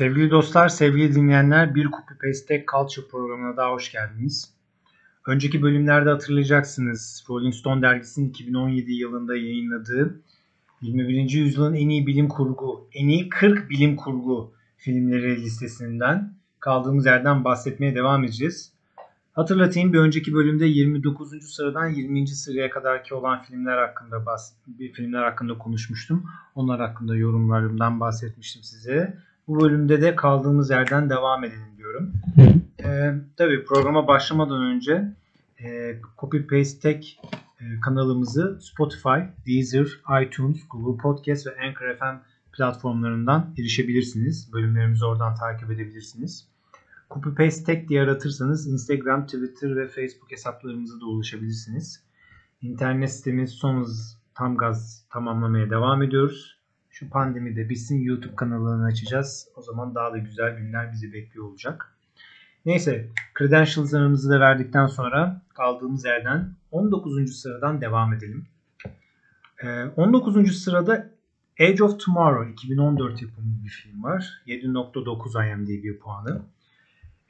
Sevgili dostlar, sevgili dinleyenler, bir Copy Paste Culture programına daha hoş geldiniz. Önceki bölümlerde hatırlayacaksınız Rolling Stone dergisinin 2017 yılında yayınladığı 21. yüzyılın en iyi bilim kurgu, en iyi 40 bilim kurgu filmleri listesinden kaldığımız yerden bahsetmeye devam edeceğiz. Hatırlatayım bir önceki bölümde 29. sıradan 20. sıraya kadarki olan filmler hakkında bahs filmler hakkında konuşmuştum. Onlar hakkında yorumlarımdan bahsetmiştim size. Bu bölümde de kaldığımız yerden devam edelim diyorum. Ee, tabii programa başlamadan önce e, Copy Paste Tech e, kanalımızı Spotify, Deezer, iTunes, Google Podcast ve Anchor FM platformlarından erişebilirsiniz. Bölümlerimizi oradan takip edebilirsiniz. Copy Paste Tech diye aratırsanız Instagram, Twitter ve Facebook hesaplarımıza da ulaşabilirsiniz. İnternet sitemiz son hız tam gaz tamamlamaya devam ediyoruz. Şu pandemi de bitsin YouTube kanalını açacağız. O zaman daha da güzel günler bizi bekliyor olacak. Neyse credentials'larımızı da verdikten sonra kaldığımız yerden 19. sıradan devam edelim. 19. Ee, sırada Age of Tomorrow 2014 yapımı bir film var. 7.9 IMDb puanı.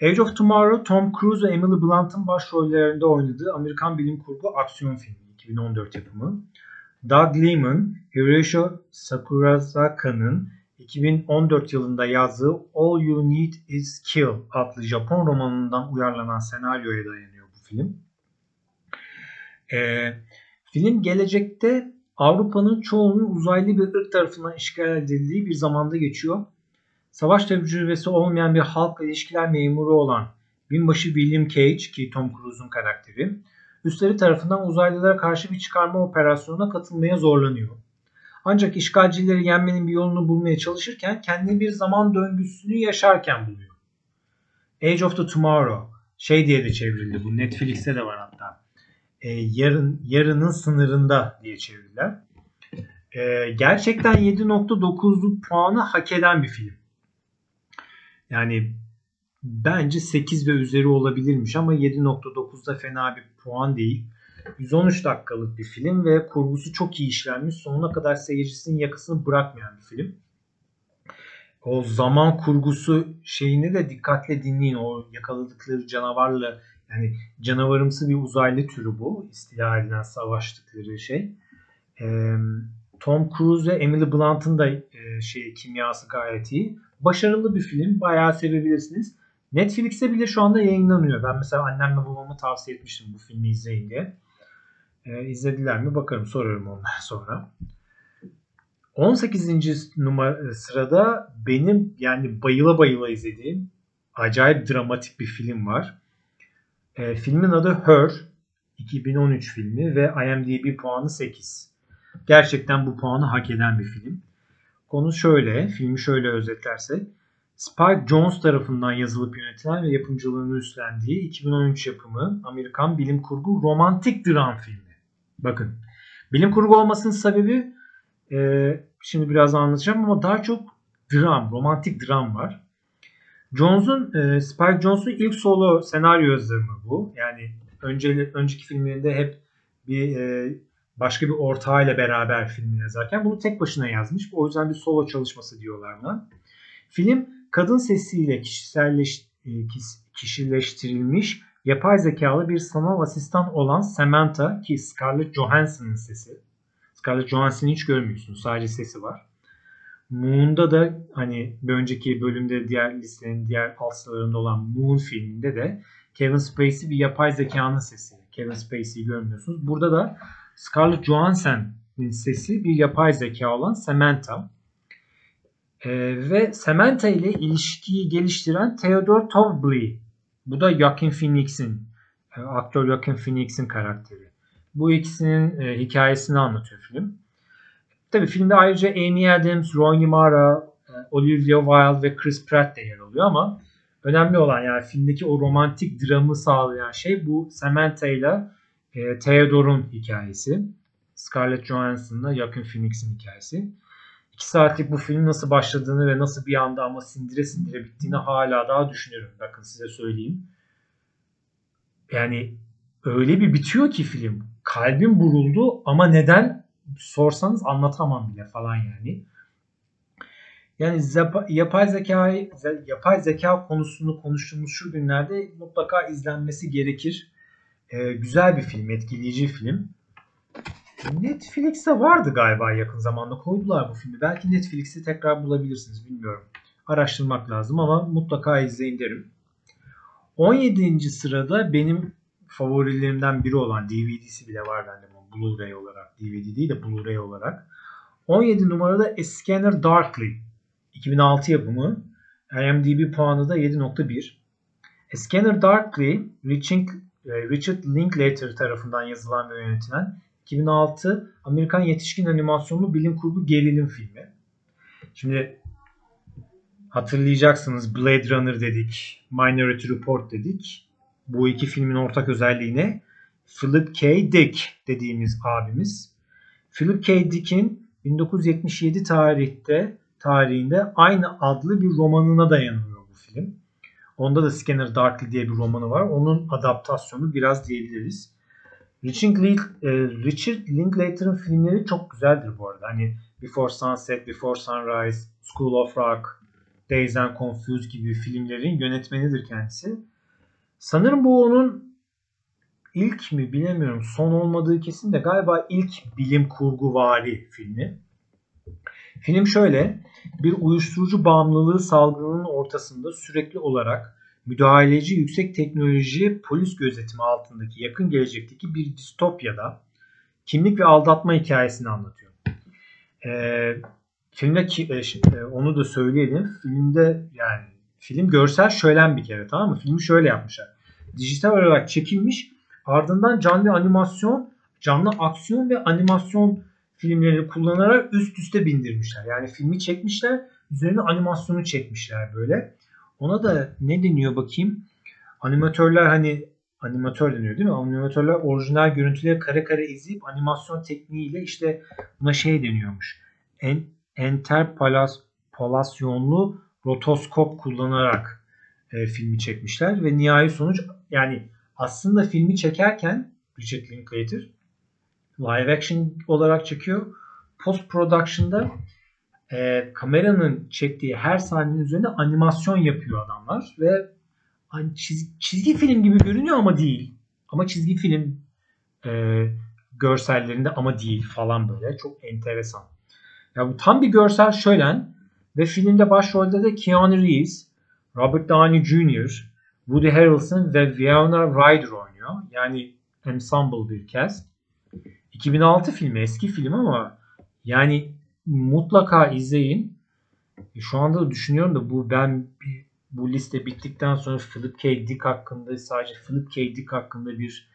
Age of Tomorrow Tom Cruise ve Emily Blunt'ın başrollerinde oynadığı Amerikan bilim kurgu aksiyon filmi 2014 yapımı. Doug Liman, Hiroshi Sakurazaka'nın 2014 yılında yazdığı All You Need Is Kill adlı Japon romanından uyarlanan senaryoya dayanıyor bu film. Ee, film gelecekte Avrupa'nın çoğunun uzaylı bir ırk tarafından işgal edildiği bir zamanda geçiyor. Savaş tecrübesi olmayan bir halkla ilişkiler memuru olan binbaşı William Cage ki Tom Cruise'un karakteri üstleri tarafından uzaylılara karşı bir çıkarma operasyonuna katılmaya zorlanıyor. Ancak işgalcileri yenmenin bir yolunu bulmaya çalışırken kendini bir zaman döngüsünü yaşarken buluyor. Age of the Tomorrow şey diye de çevrildi bu Netflix'te de var hatta. Ee, yarın yarının sınırında diye çevirdiler. Ee, gerçekten 7.9'luk puanı hak eden bir film. Yani bence 8 ve üzeri olabilirmiş ama 7.9'da fena bir puan değil. 113 dakikalık bir film ve kurgusu çok iyi işlenmiş. Sonuna kadar seyircisinin yakasını bırakmayan bir film. O zaman kurgusu şeyini de dikkatle dinleyin. O yakaladıkları canavarla yani canavarımsı bir uzaylı türü bu. İstila edilen savaştıkları şey. Ee, Tom Cruise ve Emily Blunt'ın da e, şey kimyası gayet iyi. Başarılı bir film. Bayağı sevebilirsiniz. Netflix'te bile şu anda yayınlanıyor. Ben mesela annemle babamı tavsiye etmiştim bu filmi izleyin diye. E, izlediler mi bakarım sorarım ondan sonra. 18. numara sırada benim yani bayıla bayıla izlediğim acayip dramatik bir film var. E, filmin adı Her. 2013 filmi ve IMDb puanı 8. Gerçekten bu puanı hak eden bir film. Konu şöyle, filmi şöyle özetlersek. Spike Jones tarafından yazılıp yönetilen ve yapımcılığını üstlendiği 2013 yapımı Amerikan bilim kurgu romantik dram filmi. Bakın bilim kurgu olmasının sebebi e, şimdi biraz anlatacağım ama daha çok dram, romantik dram var. Jones'un e, Spike Jonze'un ilk solo senaryo yazımı bu. Yani önce önceki filmlerinde hep bir e, başka bir ortağıyla beraber filmi yazarken bunu tek başına yazmış. O yüzden bir solo çalışması diyorlar buna. Film kadın sesiyle kişiselleş, e, kişileştirilmiş yapay zekalı bir sanal asistan olan Samantha ki Scarlett Johansson'ın sesi. Scarlett Johansson'ı hiç görmüyorsunuz. Sadece sesi var. Moon'da da hani bir önceki bölümde diğer listenin diğer alt sıralarında olan Moon filminde de Kevin Spacey bir yapay zekanın sesi. Kevin Spacey'i görmüyorsunuz. Burada da Scarlett Johansson'ın sesi bir yapay zeka olan Samantha. Ee, ve Samantha ile ilişkiyi geliştiren Theodore Twombly bu da Joaquin Phoenix'in, e, aktör Joaquin Phoenix'in karakteri. Bu ikisinin e, hikayesini anlatıyor film. Tabi filmde ayrıca Amy Adams, Rooney Mara, e, Olivia Wilde ve Chris Pratt de yer alıyor ama önemli olan yani filmdeki o romantik dramı sağlayan şey bu Samantha ile e, Theodore'un hikayesi. Scarlett Johansson'la Joaquin Phoenix'in hikayesi. 2 saatlik bu film nasıl başladığını ve nasıl bir anda ama sindire sindire bittiğini hala daha düşünüyorum. Bakın size söyleyeyim. Yani öyle bir bitiyor ki film. Kalbim buruldu ama neden sorsanız anlatamam bile falan yani. Yani yapay zeka yapay zeka konusunu konuştuğumuz şu günlerde mutlaka izlenmesi gerekir. Ee, güzel bir film, etkileyici film. Netflix'te vardı galiba yakın zamanda koydular bu filmi. Belki Netflix'i tekrar bulabilirsiniz bilmiyorum. Araştırmak lazım ama mutlaka izleyin derim. 17. sırada benim favorilerimden biri olan DVD'si bile var bende Blu-ray olarak. DVD değil de Blu-ray olarak. 17 numarada A Scanner Darkly. 2006 yapımı. IMDb puanı da 7.1. A Scanner Darkly e, Richard Linklater tarafından yazılan ve yönetilen 2006 Amerikan yetişkin animasyonlu bilim kurgu gerilim filmi. Şimdi hatırlayacaksınız Blade Runner dedik, Minority Report dedik. Bu iki filmin ortak özelliği ne? Philip K. Dick dediğimiz abimiz. Philip K. Dick'in 1977 tarihte tarihinde aynı adlı bir romanına dayanıyor bu film. Onda da Scanner Darkly diye bir romanı var. Onun adaptasyonu biraz diyebiliriz. Richard, e, Richard Linklater'ın filmleri çok güzeldir bu arada. Hani Before Sunset, Before Sunrise, School of Rock, Days and Confused gibi filmlerin yönetmenidir kendisi. Sanırım bu onun ilk mi bilemiyorum son olmadığı kesin de galiba ilk bilim kurgu vari filmi. Film şöyle bir uyuşturucu bağımlılığı salgınının ortasında sürekli olarak müdahaleci yüksek teknoloji polis gözetimi altındaki yakın gelecekteki bir distopyada kimlik ve aldatma hikayesini anlatıyor. Ee, filmde ki, e, e, onu da söyleyelim. Filmde yani film görsel şölen bir kere tamam mı? Filmi şöyle yapmışlar. Dijital olarak çekilmiş ardından canlı animasyon, canlı aksiyon ve animasyon filmlerini kullanarak üst üste bindirmişler. Yani filmi çekmişler, üzerine animasyonu çekmişler böyle. Ona da ne deniyor bakayım? Animatörler hani animatör deniyor değil mi? Animatörler orijinal görüntüleri kare kare izleyip animasyon tekniğiyle işte buna şey deniyormuş. En, enterpolasyonlu rotoskop kullanarak e, filmi çekmişler ve nihai sonuç yani aslında filmi çekerken Richard Linklater live action olarak çekiyor. Post production'da e, kameranın çektiği her sahnenin üzerine animasyon yapıyor adamlar ve hani çiz, çizgi film gibi görünüyor ama değil. Ama çizgi film e, görsellerinde ama değil falan böyle. Çok enteresan. Ya bu tam bir görsel şölen ve filmde başrolde de Keanu Reeves, Robert Downey Jr., Woody Harrelson ve Winona Ryder oynuyor. Yani ensemble bir cast. 2006 filmi eski film ama yani mutlaka izleyin. E, şu anda da düşünüyorum da bu ben bu liste bittikten sonra Philip K. Dick hakkında sadece Philip K. Dick hakkında bir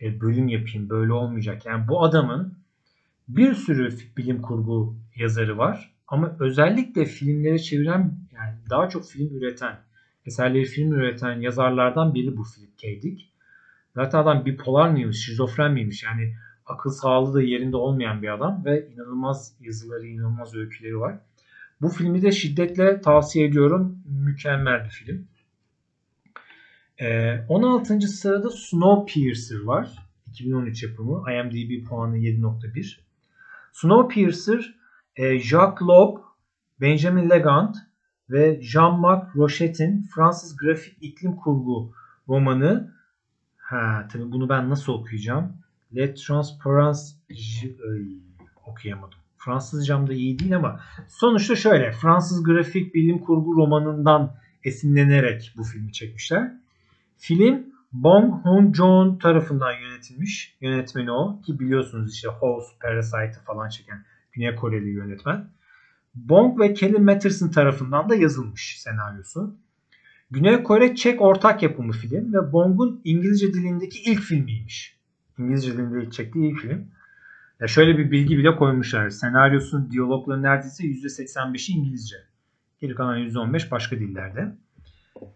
e, bölüm yapayım. Böyle olmayacak. Yani bu adamın bir sürü bilim kurgu yazarı var. Ama özellikle filmleri çeviren yani daha çok film üreten, eserleri film üreten yazarlardan biri bu Philip K. Dick. Zaten adam bipolar mıymış, şizofren miymiş? Yani akıl sağlığı da yerinde olmayan bir adam ve inanılmaz yazıları, inanılmaz öyküleri var. Bu filmi de şiddetle tavsiye ediyorum. Mükemmel bir film. Ee, 16. sırada Snowpiercer var. 2013 yapımı. IMDb puanı 7.1. Snowpiercer, e, Jacques Loeb, Benjamin Legant ve Jean-Marc Rochet'in Fransız grafik iklim kurgu romanı. Ha, tabii bunu ben nasıl okuyacağım? Le Transparence okuyamadım. Fransızcam da iyi değil ama sonuçta şöyle Fransız grafik bilim kurgu romanından esinlenerek bu filmi çekmişler. Film Bong Joon-ho tarafından yönetilmiş. Yönetmeni o ki biliyorsunuz işte House, Parasite'ı falan çeken Güney Koreli yönetmen. Bong ve Kelly Matterson tarafından da yazılmış senaryosu. Güney Kore Çek ortak yapımı film ve Bong'un İngilizce dilindeki ilk filmiymiş. İngilizce dilinde çektiği ilk film. Ya şöyle bir bilgi bile koymuşlar. Senaryosun diyalogları neredeyse %85'i İngilizce. Geri kalan %15 başka dillerde.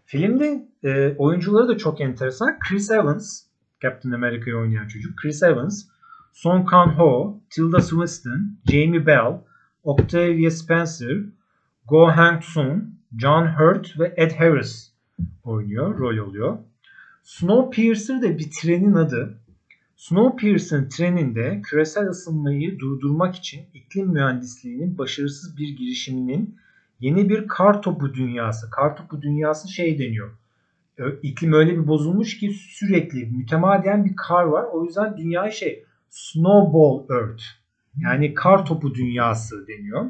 Filmde e, oyuncuları da çok enteresan. Chris Evans, Captain America'yı oynayan çocuk. Chris Evans, Song Kang-ho, Tilda Swinton, Jamie Bell, Octavia Spencer, Go Hang-sung, John Hurt ve Ed Harris oynuyor, rol oluyor. Snowpiercer de bir trenin adı. Snowpiercer treninde küresel ısınmayı durdurmak için iklim mühendisliğinin başarısız bir girişiminin yeni bir kar topu dünyası. Kar topu dünyası şey deniyor. İklim öyle bir bozulmuş ki sürekli mütemadiyen bir kar var. O yüzden dünyaya şey Snowball Earth yani kar topu dünyası deniyor.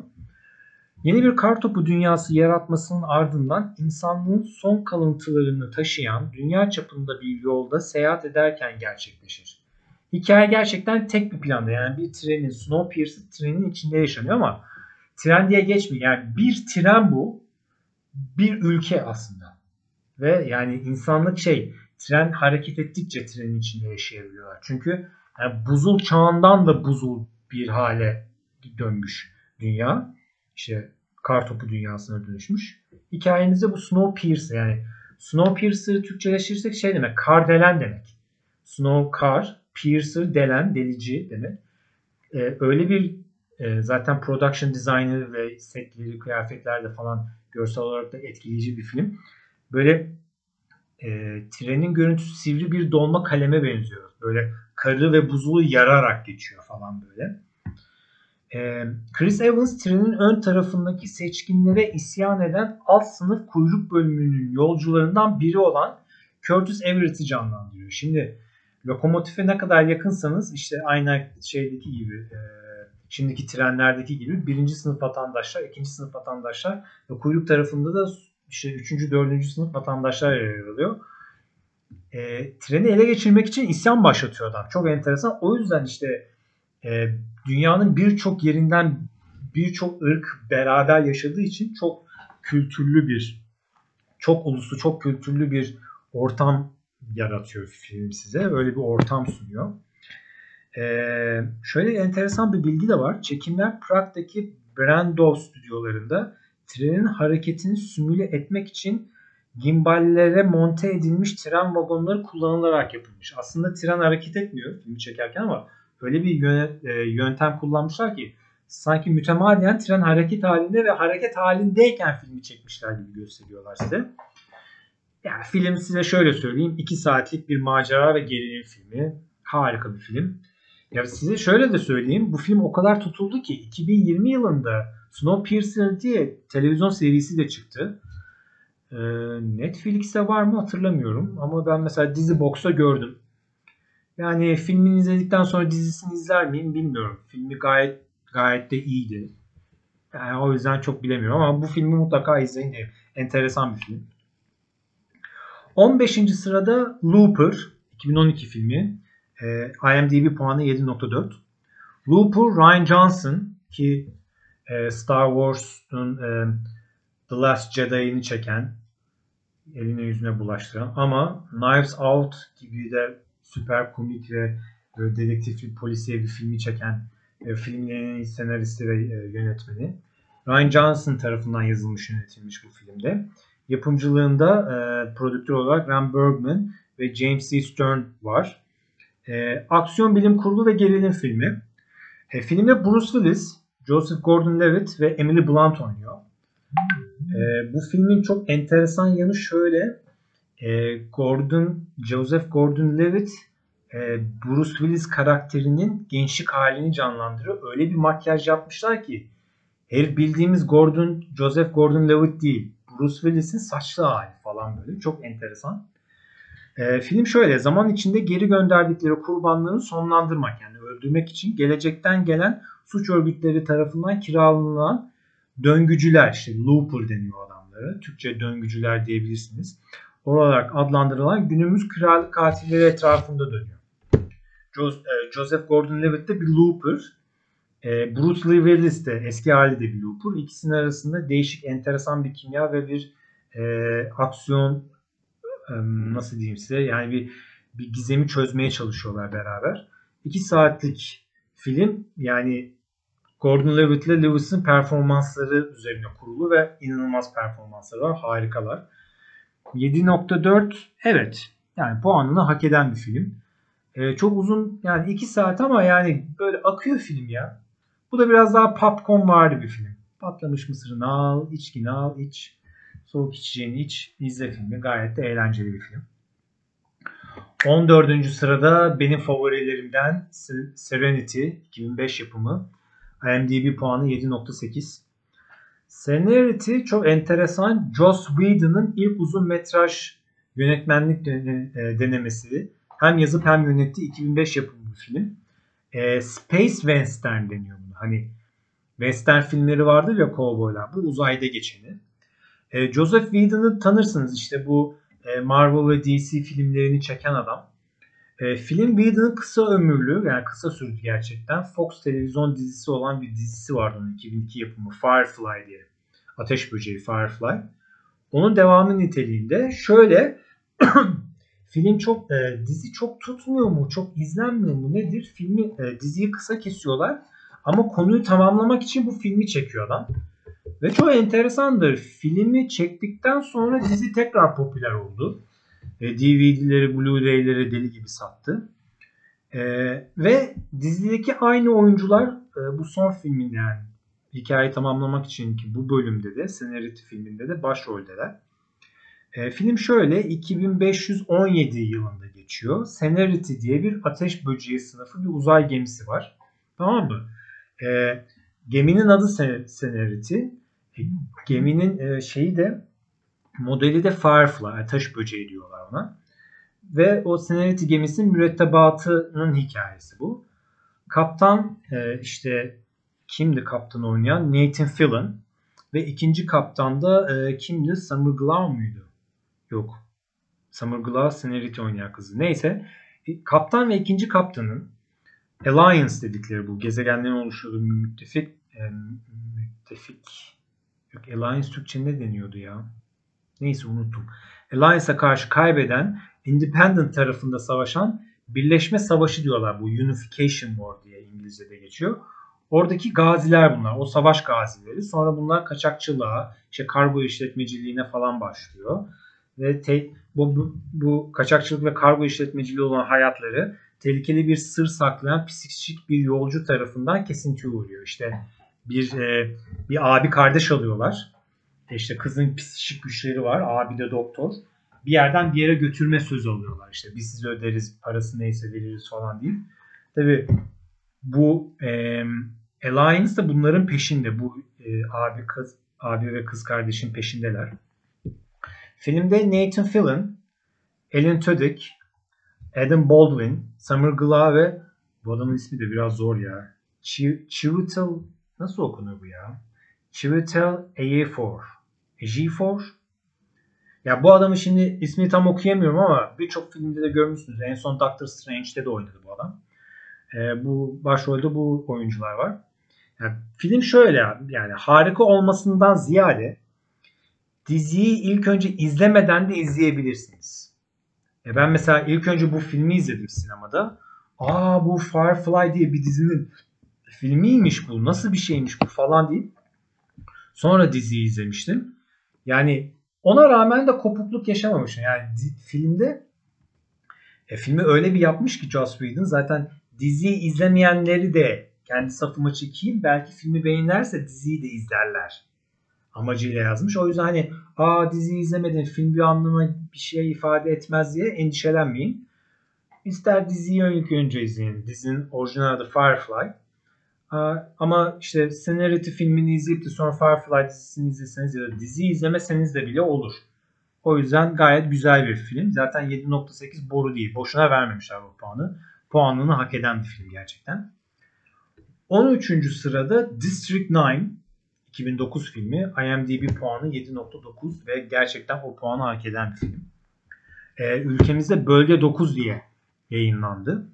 Yeni bir kar topu dünyası yaratmasının ardından insanlığın son kalıntılarını taşıyan dünya çapında bir yolda seyahat ederken gerçekleşir. Hikaye gerçekten tek bir planda yani bir trenin Snowpiercer trenin içinde yaşanıyor ama tren diye geçmiyor. Yani bir tren bu bir ülke aslında. Ve yani insanlık şey tren hareket ettikçe trenin içinde yaşayabiliyorlar. Çünkü yani buzul çağından da buzul bir hale dönmüş dünya. İşte kar topu dünyasına dönüşmüş. Hikayemizde bu Snowpiercer yani Snowpiercer'ı Türkçeleştirirsek şey demek kar delen demek. Snow kar, piercer delen, delici demek. Ee, öyle bir e, zaten production designer ve setleri, kıyafetler de falan görsel olarak da etkileyici bir film. Böyle e, trenin görüntüsü sivri bir dolma kaleme benziyor. Böyle karı ve buzulu yararak geçiyor falan böyle. E, Chris Evans trenin ön tarafındaki seçkinlere isyan eden alt sınıf kuyruk bölümünün yolcularından biri olan Curtis Everett'i canlandırıyor. Şimdi lokomotife ne kadar yakınsanız işte aynı şeydeki gibi e, şimdiki trenlerdeki gibi birinci sınıf vatandaşlar, ikinci sınıf vatandaşlar ve kuyruk tarafında da işte üçüncü, dördüncü sınıf vatandaşlar yer alıyor. E, treni ele geçirmek için isyan başlatıyor adam. Çok enteresan. O yüzden işte e, dünyanın birçok yerinden birçok ırk beraber yaşadığı için çok kültürlü bir, çok uluslu, çok kültürlü bir ortam yaratıyor film size. Öyle bir ortam sunuyor. Ee, şöyle enteresan bir bilgi de var. Çekimler Prag'daki Brandov stüdyolarında trenin hareketini simüle etmek için gimballere monte edilmiş tren vagonları kullanılarak yapılmış. Aslında tren hareket etmiyor filmi çekerken ama öyle bir e, yöntem kullanmışlar ki sanki mütemadiyen tren hareket halinde ve hareket halindeyken filmi çekmişler gibi gösteriyorlar size. Yani film size şöyle söyleyeyim. 2 saatlik bir macera ve gerilim filmi. Harika bir film. Ya size şöyle de söyleyeyim. Bu film o kadar tutuldu ki 2020 yılında Snowpiercer diye televizyon serisi de çıktı. Ee, Netflix'te var mı hatırlamıyorum. Ama ben mesela dizi box'a gördüm. Yani filmini izledikten sonra dizisini izler miyim bilmiyorum. Filmi gayet gayet de iyiydi. Yani o yüzden çok bilemiyorum ama bu filmi mutlaka izleyin derim. Enteresan bir film. 15. sırada Looper 2012 filmi. E, IMDb puanı 7.4. Looper Ryan Johnson ki e, Star Wars'un e, The Last Jedi'ini çeken eline yüzüne bulaştıran ama Knives Out gibi de süper komik ve böyle dedektifli polisiye bir filmi çeken e, filmlerin senaristi ve e, yönetmeni. Ryan Johnson tarafından yazılmış yönetilmiş bu filmde. Yapımcılığında e, prodüktör olarak Ram Bergman ve James C. Stern var. E, aksiyon bilim kurgu ve gerilim filmi. E, filmde Bruce Willis, Joseph Gordon-Levitt ve Emily Blunt oynuyor. E, bu filmin çok enteresan yanı şöyle. E, Gordon, Joseph Gordon-Levitt e, Bruce Willis karakterinin gençlik halini canlandırıyor. Öyle bir makyaj yapmışlar ki her bildiğimiz Gordon, Joseph Gordon-Levitt değil. Bruce Willis'in saçlı hali falan böyle. Çok enteresan. E, film şöyle zaman içinde geri gönderdikleri kurbanlarını sonlandırmak yani öldürmek için gelecekten gelen suç örgütleri tarafından kiralanan döngücüler işte looper deniyor adamları. Türkçe döngücüler diyebilirsiniz. Olarak adlandırılan günümüz krallık katilleri etrafında dönüyor. E, Joseph Gordon-Levitt de bir looper. E, Bruce Lee Willis de eski hali de bir looper. İkisinin arasında değişik enteresan bir kimya ve bir e, aksiyon e, nasıl diyeyim size yani bir bir gizemi çözmeye çalışıyorlar beraber. İki saatlik film yani Gordon Levitt ile Lewis'in performansları üzerine kurulu ve inanılmaz performansları var. Harikalar. 7.4 evet yani puanını hak eden bir film. Ee, çok uzun yani 2 saat ama yani böyle akıyor film ya. Bu da biraz daha popcorn vardı bir film. Patlamış mısırını al, içkini al, iç. Soğuk içeceğini iç, izle filmi. Gayet de eğlenceli bir film. 14. sırada benim favorilerimden Serenity 2005 yapımı. IMDb puanı 7.8. Seniority çok enteresan. Joss Whedon'ın ilk uzun metraj yönetmenlik e, denemesi. Hem yazıp hem yönetti. 2005 yapımı bir film. E, Space Western deniyor. Hani Western filmleri vardır ya kovboylar. Bu uzayda geçeni. E, Joseph Whedon'ı tanırsınız. İşte bu e, Marvel ve DC filmlerini çeken adam. E, film Whedon'ın kısa ömürlü yani kısa sürdü gerçekten. Fox televizyon dizisi olan bir dizisi vardı onun 2002 yapımı Firefly diye. Ateş Böceği Firefly. Onun devamı niteliğinde şöyle film çok e, dizi çok tutmuyor mu? Çok izlenmiyor mu? Nedir? Filmi e, diziyi kısa kesiyorlar ama konuyu tamamlamak için bu filmi çekiyor adam. Ve çok enteresandır. Filmi çektikten sonra dizi tekrar popüler oldu. E, DVD'leri, Blu-ray'leri deli gibi sattı. E, ve dizideki aynı oyuncular e, bu son filmin yani hikayeyi tamamlamak için ki bu bölümde de Seniority filminde de başroldeler. E, film şöyle 2517 yılında geçiyor. Seniority diye bir ateş böceği sınıfı bir uzay gemisi var. Tamam mı? E, geminin adı Seniority. E, geminin e, şeyi de modeli de Firefly. Ateş böceği diyorlar ona. Ve o Seniority gemisinin mürettebatının hikayesi bu. Kaptan e, işte kimdi kaptan oynayan? Nathan Fillion. Ve ikinci kaptan da e, kimdi? Summer Glau muydu? Yok. Summer Glau Seniority oynayan kızı. Neyse. E, kaptan ve ikinci kaptanın Alliance dedikleri bu gezegenlerin oluşturduğu müttefik e, müttefik yok Alliance Türkçe ne deniyordu ya? Neyse unuttum. Alliance'a karşı kaybeden Independent tarafında savaşan Birleşme Savaşı diyorlar. Bu Unification War diye İngilizce'de geçiyor. Oradaki gaziler bunlar. O savaş gazileri. Sonra bunlar kaçakçılığa, işte kargo işletmeciliğine falan başlıyor. Ve te, bu, bu, bu kaçakçılık ve kargo işletmeciliği olan hayatları tehlikeli bir sır saklayan psikik bir yolcu tarafından kesintiye uğruyor. İşte bir e, bir abi kardeş alıyorlar. E işte kızın psikik güçleri var. Abi de doktor. Bir yerden bir yere götürme sözü alıyorlar. İşte biz size öderiz, parası neyse veririz falan değil. Tabi bu e, Alliance da bunların peşinde. Bu e, abi kız abi ve kız kardeşin peşindeler. Filmde Nathan Fillion, Ellen Tudyk, Adam Baldwin, Summer Glau ve bu adamın ismi de biraz zor ya. Chiwetel nasıl okunuyor bu ya? Chiwetel Ejiofor. Ejiofor. Ya bu adamı şimdi ismini tam okuyamıyorum ama birçok filmde de görmüşsünüz. En son Doctor Strange'de de oynadı bu adam. E, bu başrolde bu oyuncular var. Yani film şöyle yani harika olmasından ziyade diziyi ilk önce izlemeden de izleyebilirsiniz. E ben mesela ilk önce bu filmi izledim sinemada. Aa bu Firefly diye bir dizinin filmiymiş bu. Nasıl bir şeymiş bu falan deyip sonra diziyi izlemiştim. Yani ona rağmen de kopukluk yaşamamışım. Yani filmde e, filmi öyle bir yapmış ki Joss Whedon zaten diziyi izlemeyenleri de kendi safıma çekeyim. Belki filmi beğenirse diziyi de izlerler amacıyla yazmış. O yüzden hani aa diziyi izlemedin film bir anlamı bir şey ifade etmez diye endişelenmeyin. İster diziyi ilk önce izleyin. Dizinin orijinal adı Firefly. Ama işte Seniority filmini izleyip de sonra Firefly dizisini izleseniz ya da diziyi izlemeseniz de bile olur. O yüzden gayet güzel bir film. Zaten 7.8 boru değil. Boşuna vermemişler bu puanı. Puanını hak eden bir film gerçekten. 13. sırada District 9 2009 filmi. IMDb puanı 7.9 ve gerçekten o puanı hak eden bir film. Ee, ülkemizde Bölge 9 diye yayınlandı.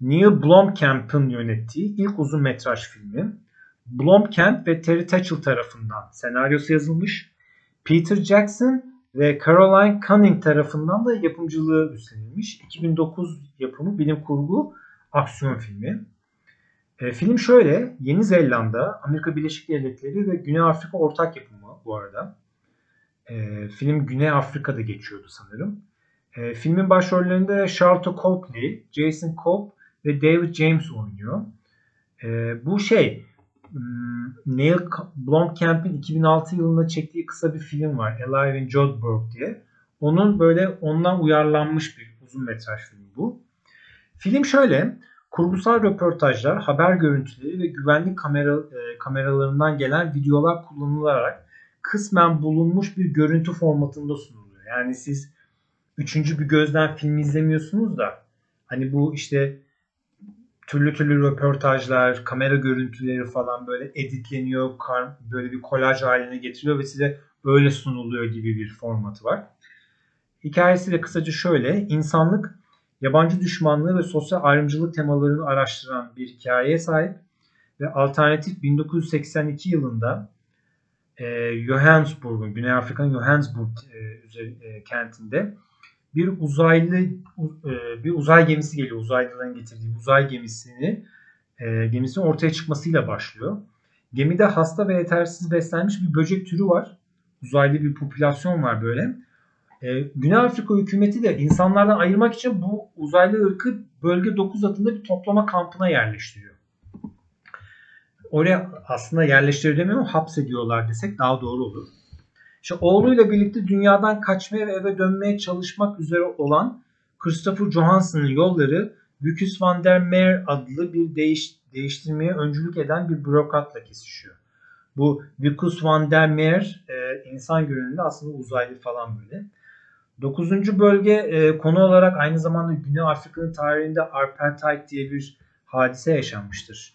Neil Blomkamp'ın yönettiği ilk uzun metraj filmi. Blomkamp ve Terry Tatchell tarafından senaryosu yazılmış. Peter Jackson ve Caroline Cunning tarafından da yapımcılığı üstlenilmiş. 2009 yapımı bilim kurgu aksiyon filmi. E, film şöyle, Yeni Zelanda, Amerika Birleşik Devletleri ve Güney Afrika ortak yapımı bu arada. E, film Güney Afrika'da geçiyordu sanırım. E, filmin başrollerinde Charlotte Copley, Jason Cobb ve David James oynuyor. E, bu şey, hmm, Neil Blomkamp'in 2006 yılında çektiği kısa bir film var. Alive in Joburg diye. Onun böyle ondan uyarlanmış bir uzun metraj filmi bu. Film şöyle, kurgusal röportajlar, haber görüntüleri ve güvenlik kamera, e, kameralarından gelen videolar kullanılarak kısmen bulunmuş bir görüntü formatında sunuluyor. Yani siz üçüncü bir gözden film izlemiyorsunuz da hani bu işte türlü türlü röportajlar, kamera görüntüleri falan böyle editleniyor, böyle bir kolaj haline getiriyor ve size öyle sunuluyor gibi bir formatı var. Hikayesi de kısaca şöyle. insanlık yabancı düşmanlığı ve sosyal ayrımcılık temalarını araştıran bir hikayeye sahip ve alternatif 1982 yılında e, Johannesburg'un, Güney Afrika'nın Johannesburg e, e, kentinde bir uzaylı e, bir uzay gemisi geliyor. Uzaylıların getirdiği uzay gemisini e, gemisinin ortaya çıkmasıyla başlıyor. Gemide hasta ve yetersiz beslenmiş bir böcek türü var. Uzaylı bir popülasyon var böyle. E, Güney Afrika hükümeti de insanlardan ayırmak için bu uzaylı ırkı bölge 9 adında bir toplama kampına yerleştiriyor. Oraya aslında yerleştirilemiyor hapsediyorlar desek daha doğru olur. İşte oğluyla birlikte dünyadan kaçmaya ve eve dönmeye çalışmak üzere olan Christopher Johansson'ın yolları Vickers van der Meer adlı bir değiş, değiştirmeye öncülük eden bir bürokratla kesişiyor. Bu Vickers van der Meer e, insan görünümünde aslında uzaylı falan böyle. Dokuzuncu bölge e, konu olarak aynı zamanda Güney Afrika'nın tarihinde apartheid diye bir hadise yaşanmıştır.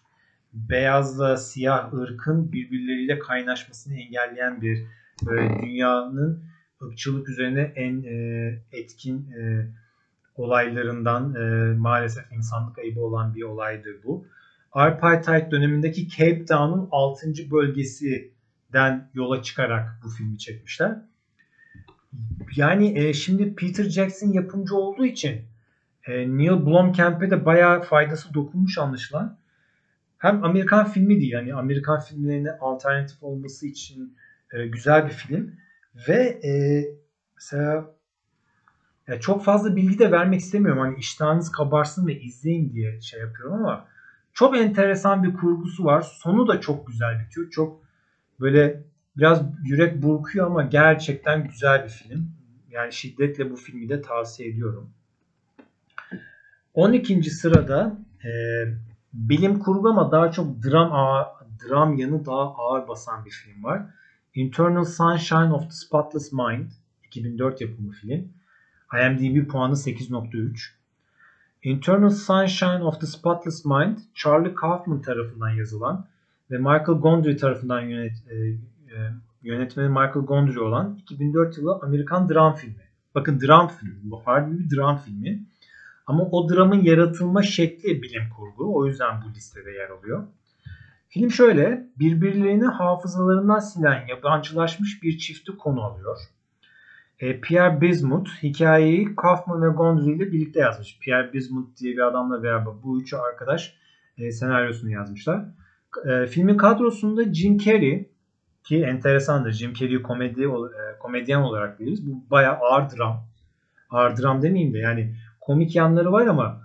Beyazla siyah ırkın birbirleriyle kaynaşmasını engelleyen bir böyle dünyanın ırkçılık üzerine en e, etkin e, olaylarından e, maalesef insanlık ayıbı olan bir olaydır bu. Apartheid dönemindeki Cape Town'un 6. bölgesinden yola çıkarak bu filmi çekmişler. Yani e, şimdi Peter Jackson yapımcı olduğu için e, Neil Blomkamp'e de bayağı faydası dokunmuş anlaşılan. Hem Amerikan filmi değil yani Amerikan filmlerine alternatif olması için e, güzel bir film ve e, mesela ya çok fazla bilgi de vermek istemiyorum. Hani iştahınız kabarsın ve izleyin diye şey yapıyorum ama çok enteresan bir kurgusu var. Sonu da çok güzel bitiyor. Çok böyle biraz yürek burkuyor ama gerçekten güzel bir film. Yani şiddetle bu filmi de tavsiye ediyorum. 12. sırada e, bilim kurgu ama daha çok dram dram yanı daha ağır basan bir film var. Internal Sunshine of the Spotless Mind 2004 yapımı film. IMDb puanı 8.3. Internal Sunshine of the Spotless Mind Charlie Kaufman tarafından yazılan ve Michael Gondry tarafından yönet, e, e, yönetmeni Michael Gondry olan 2004 yılı Amerikan dram filmi. Bakın dram filmi. Bu harbi bir dram filmi. Ama o dramın yaratılma şekli bilim kurgu. O yüzden bu listede yer alıyor. Film şöyle, birbirlerini hafızalarından silen yabancılaşmış bir çifti konu alıyor. E, Pierre Bismuth hikayeyi Kaufman ve Gondry ile birlikte yazmış. Pierre Bismuth diye bir adamla beraber bu üçü arkadaş e, senaryosunu yazmışlar. E, filmin kadrosunda Jim Carrey ki enteresandır. Jim Carrey'i komedi e, komedyen olarak biliriz. Bu bayağı ağır dram. Ağır dram demeyeyim de yani komik yanları var ama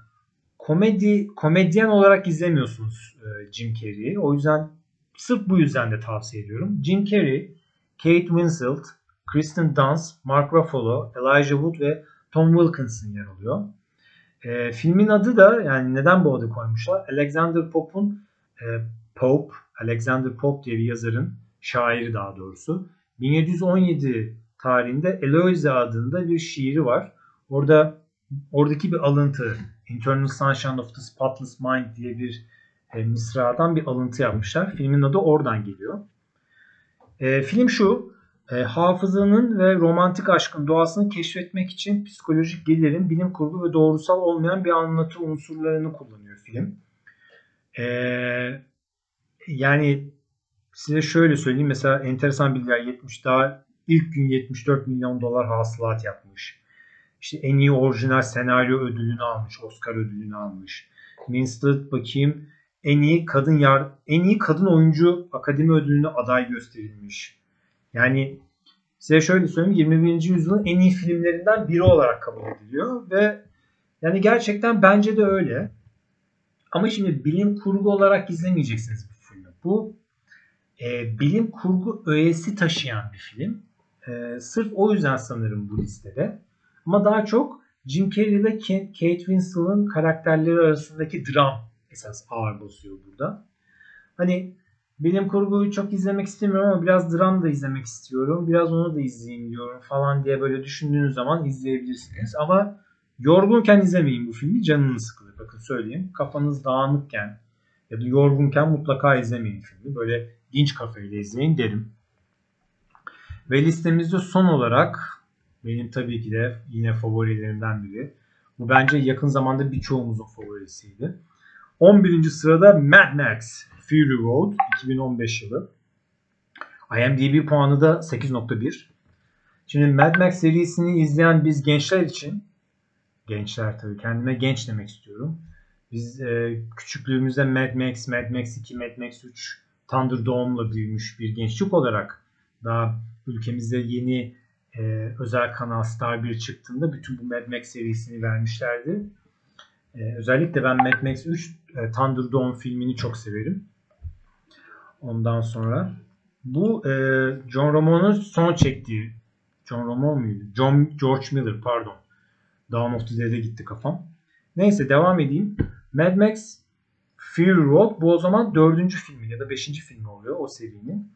komedi komedyen olarak izlemiyorsunuz e, Jim Carrey'i. O yüzden sırf bu yüzden de tavsiye ediyorum. Jim Carrey, Kate Winslet, Kristen Dunst, Mark Ruffalo, Elijah Wood ve Tom Wilkinson yer alıyor. E, filmin adı da yani neden bu adı koymuşlar? Alexander Pope'un e, Pope, Alexander Pope diye bir yazarın, şairi daha doğrusu. 1717 tarihinde Eloise adında bir şiiri var. Orada oradaki bir alıntı Internal Sunshine of the Spotless Mind diye bir e, mısradan bir alıntı yapmışlar. Filmin adı oradan geliyor. E, film şu. E, hafızanın ve romantik aşkın doğasını keşfetmek için psikolojik gelirin bilim kurgu ve doğrusal olmayan bir anlatı unsurlarını kullanıyor film. E, yani size şöyle söyleyeyim. Mesela enteresan bilgiler 70 daha ilk gün 74 milyon dolar hasılat yapmış. İşte en iyi orijinal senaryo ödülünü almış, Oscar ödülünü almış. Winslet bakayım en iyi kadın yar en iyi kadın oyuncu akademi ödülüne aday gösterilmiş. Yani size şöyle söyleyeyim 21. yüzyılın en iyi filmlerinden biri olarak kabul ediliyor ve yani gerçekten bence de öyle. Ama şimdi bilim kurgu olarak izlemeyeceksiniz bu filmi. Bu e, bilim kurgu öğesi taşıyan bir film. E, sırf o yüzden sanırım bu listede. Ama daha çok Jim Carrey ile Kate Winslet'ın karakterleri arasındaki dram esas ağır basıyor burada. Hani bilim kurguyu çok izlemek istemiyorum ama biraz dram da izlemek istiyorum. Biraz onu da izleyeyim diyorum falan diye böyle düşündüğünüz zaman izleyebilirsiniz. Ama yorgunken izlemeyin bu filmi. Canınız sıkılır. Bakın söyleyeyim. Kafanız dağınıkken ya da yorgunken mutlaka izlemeyin filmi. Böyle dinç kafayla izleyin derim. Ve listemizde son olarak benim tabii ki de yine favorilerimden biri. Bu bence yakın zamanda birçoğumuzun favorisiydi. 11. sırada Mad Max Fury Road 2015 yılı. IMDb puanı da 8.1. Şimdi Mad Max serisini izleyen biz gençler için gençler tabii kendime genç demek istiyorum. Biz e, küçüklüğümüzde Mad Max, Mad Max 2, Mad Max 3 Thunderdome'la büyümüş bir gençlik olarak daha ülkemizde yeni e, özel kanal Star 1 çıktığında bütün bu Mad Max serisini vermişlerdi. E, özellikle ben Mad Max 3 e, Thunderdome filmini çok severim. Ondan sonra bu e, John Romo'nun son çektiği John Romo muydu? John George Miller pardon. Dawn of the Dead'e gitti kafam. Neyse devam edeyim. Mad Max Fury Road bu o zaman dördüncü filmi ya da beşinci filmi oluyor o serinin.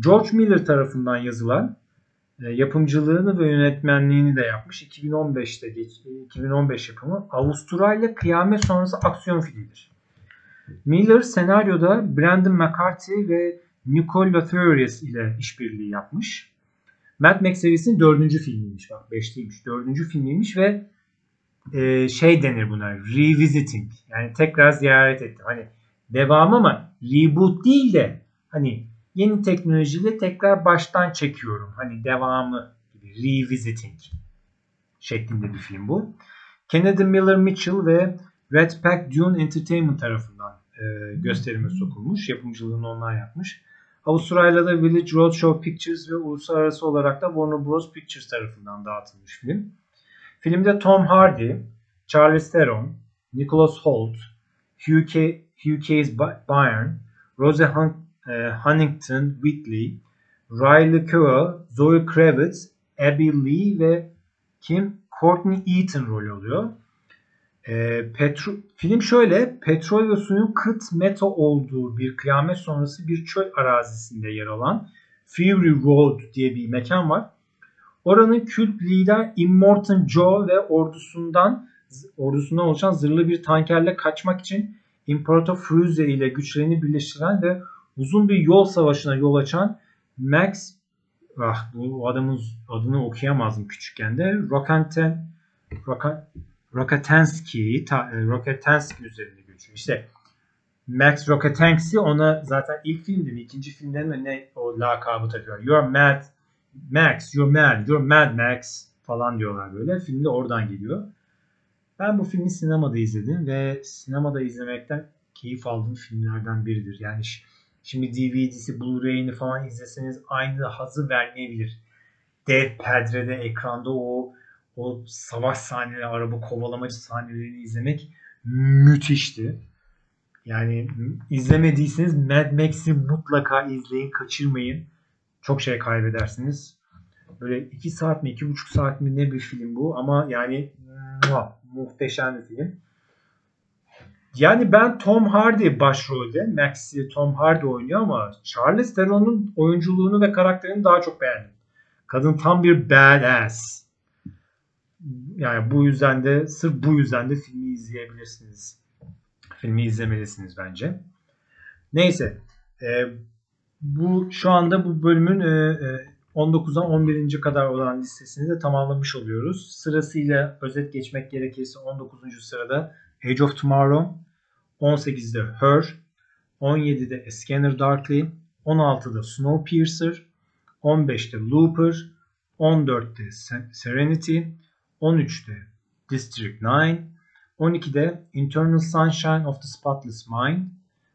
George Miller tarafından yazılan e, yapımcılığını ve yönetmenliğini de yapmış. 2015'te geç, 2015 yapımı Avustralya Kıyamet Sonrası aksiyon filmidir. Miller senaryoda Brandon McCarthy ve Nicole Latherius ile işbirliği yapmış. Mad Max serisinin dördüncü filmiymiş. Bak beşliymiş. Dördüncü filmiymiş ve e, şey denir buna revisiting. Yani tekrar ziyaret ettim. Hani devam ama reboot değil de hani yeni teknolojiyle tekrar baştan çekiyorum. Hani devamı gibi revisiting şeklinde bir film bu. Kennedy Miller Mitchell ve Red Pack Dune Entertainment tarafından e, gösterime sokulmuş. Yapımcılığını onlar yapmış. Avustralya'da Village Roadshow Pictures ve uluslararası olarak da Warner Bros. Pictures tarafından dağıtılmış film. Filmde Tom Hardy, Charles Theron, Nicholas Hoult, Hugh, K Hugh Case Byrne, Rose Hun e, Huntington Whitley, Riley Keough, Zoe Kravitz, Abby Lee ve Kim Courtney Eaton rol alıyor. E, petro, film şöyle, petrol ve suyun kıt meta olduğu bir kıyamet sonrası bir çöl arazisinde yer alan Fury Road diye bir mekan var. Oranın kült lider Immortan Joe ve ordusundan ordusundan oluşan zırhlı bir tankerle kaçmak için İmparator Fruze ile güçlerini birleştiren ve uzun bir yol savaşına yol açan Max ah bu adamın adını okuyamazdım küçükken de Rokanten Rokatansky e, Rokatansky üzerinde geçiyor. İşte Max Rokatansky ona zaten ilk filmde mi ikinci filmde mi ne o lakabı takıyor. You're mad Max, you're mad, you're mad Max falan diyorlar böyle. Film de oradan geliyor. Ben bu filmi sinemada izledim ve sinemada izlemekten keyif aldığım filmlerden biridir. Yani şimdi DVD'si, Blu-ray'ini falan izleseniz aynı hazı vermeyebilir. Dev perdede, ekranda o o savaş sahneleri, araba kovalamacı sahnelerini izlemek müthişti. Yani izlemediyseniz Mad Max'i mutlaka izleyin, kaçırmayın. Çok şey kaybedersiniz. Böyle 2 saat mi, 2,5 saat mi ne bir film bu ama yani muhteşem bir film. Yani ben Tom Hardy başrolde. Max'i Tom Hardy oynuyor ama Charles Theron'un oyunculuğunu ve karakterini daha çok beğendim. Kadın tam bir badass. Yani bu yüzden de sırf bu yüzden de filmi izleyebilirsiniz. Filmi izlemelisiniz bence. Neyse. E, bu şu anda bu bölümün e, 19'dan e, 11. kadar olan listesini de tamamlamış oluyoruz. Sırasıyla özet geçmek gerekirse 19. sırada Age of Tomorrow, 18'de Her, 17'de A Scanner Darkly, 16'da Snowpiercer, 15'te Looper, 14'te Serenity, 13'te District 9, 12'de Internal Sunshine of the Spotless Mind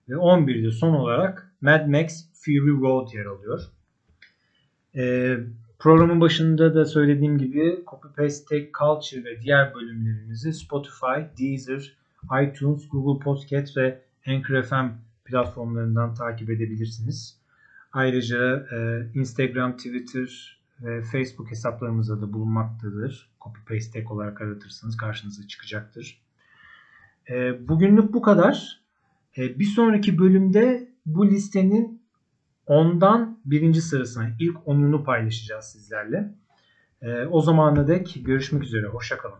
ve 11'de son olarak Mad Max Fury Road yer alıyor. Ee, programın başında da söylediğim gibi Copy Paste Tech Culture ve diğer bölümlerimizi Spotify, Deezer, iTunes, Google Podcast ve Anchor FM platformlarından takip edebilirsiniz. Ayrıca e, Instagram, Twitter ve Facebook hesaplarımızda da bulunmaktadır. copy paste tag olarak aratırsanız karşınıza çıkacaktır. E, bugünlük bu kadar. E, bir sonraki bölümde bu listenin ondan birinci sırasına ilk onunu paylaşacağız sizlerle. Ee, o zamana dek görüşmek üzere. Hoşçakalın.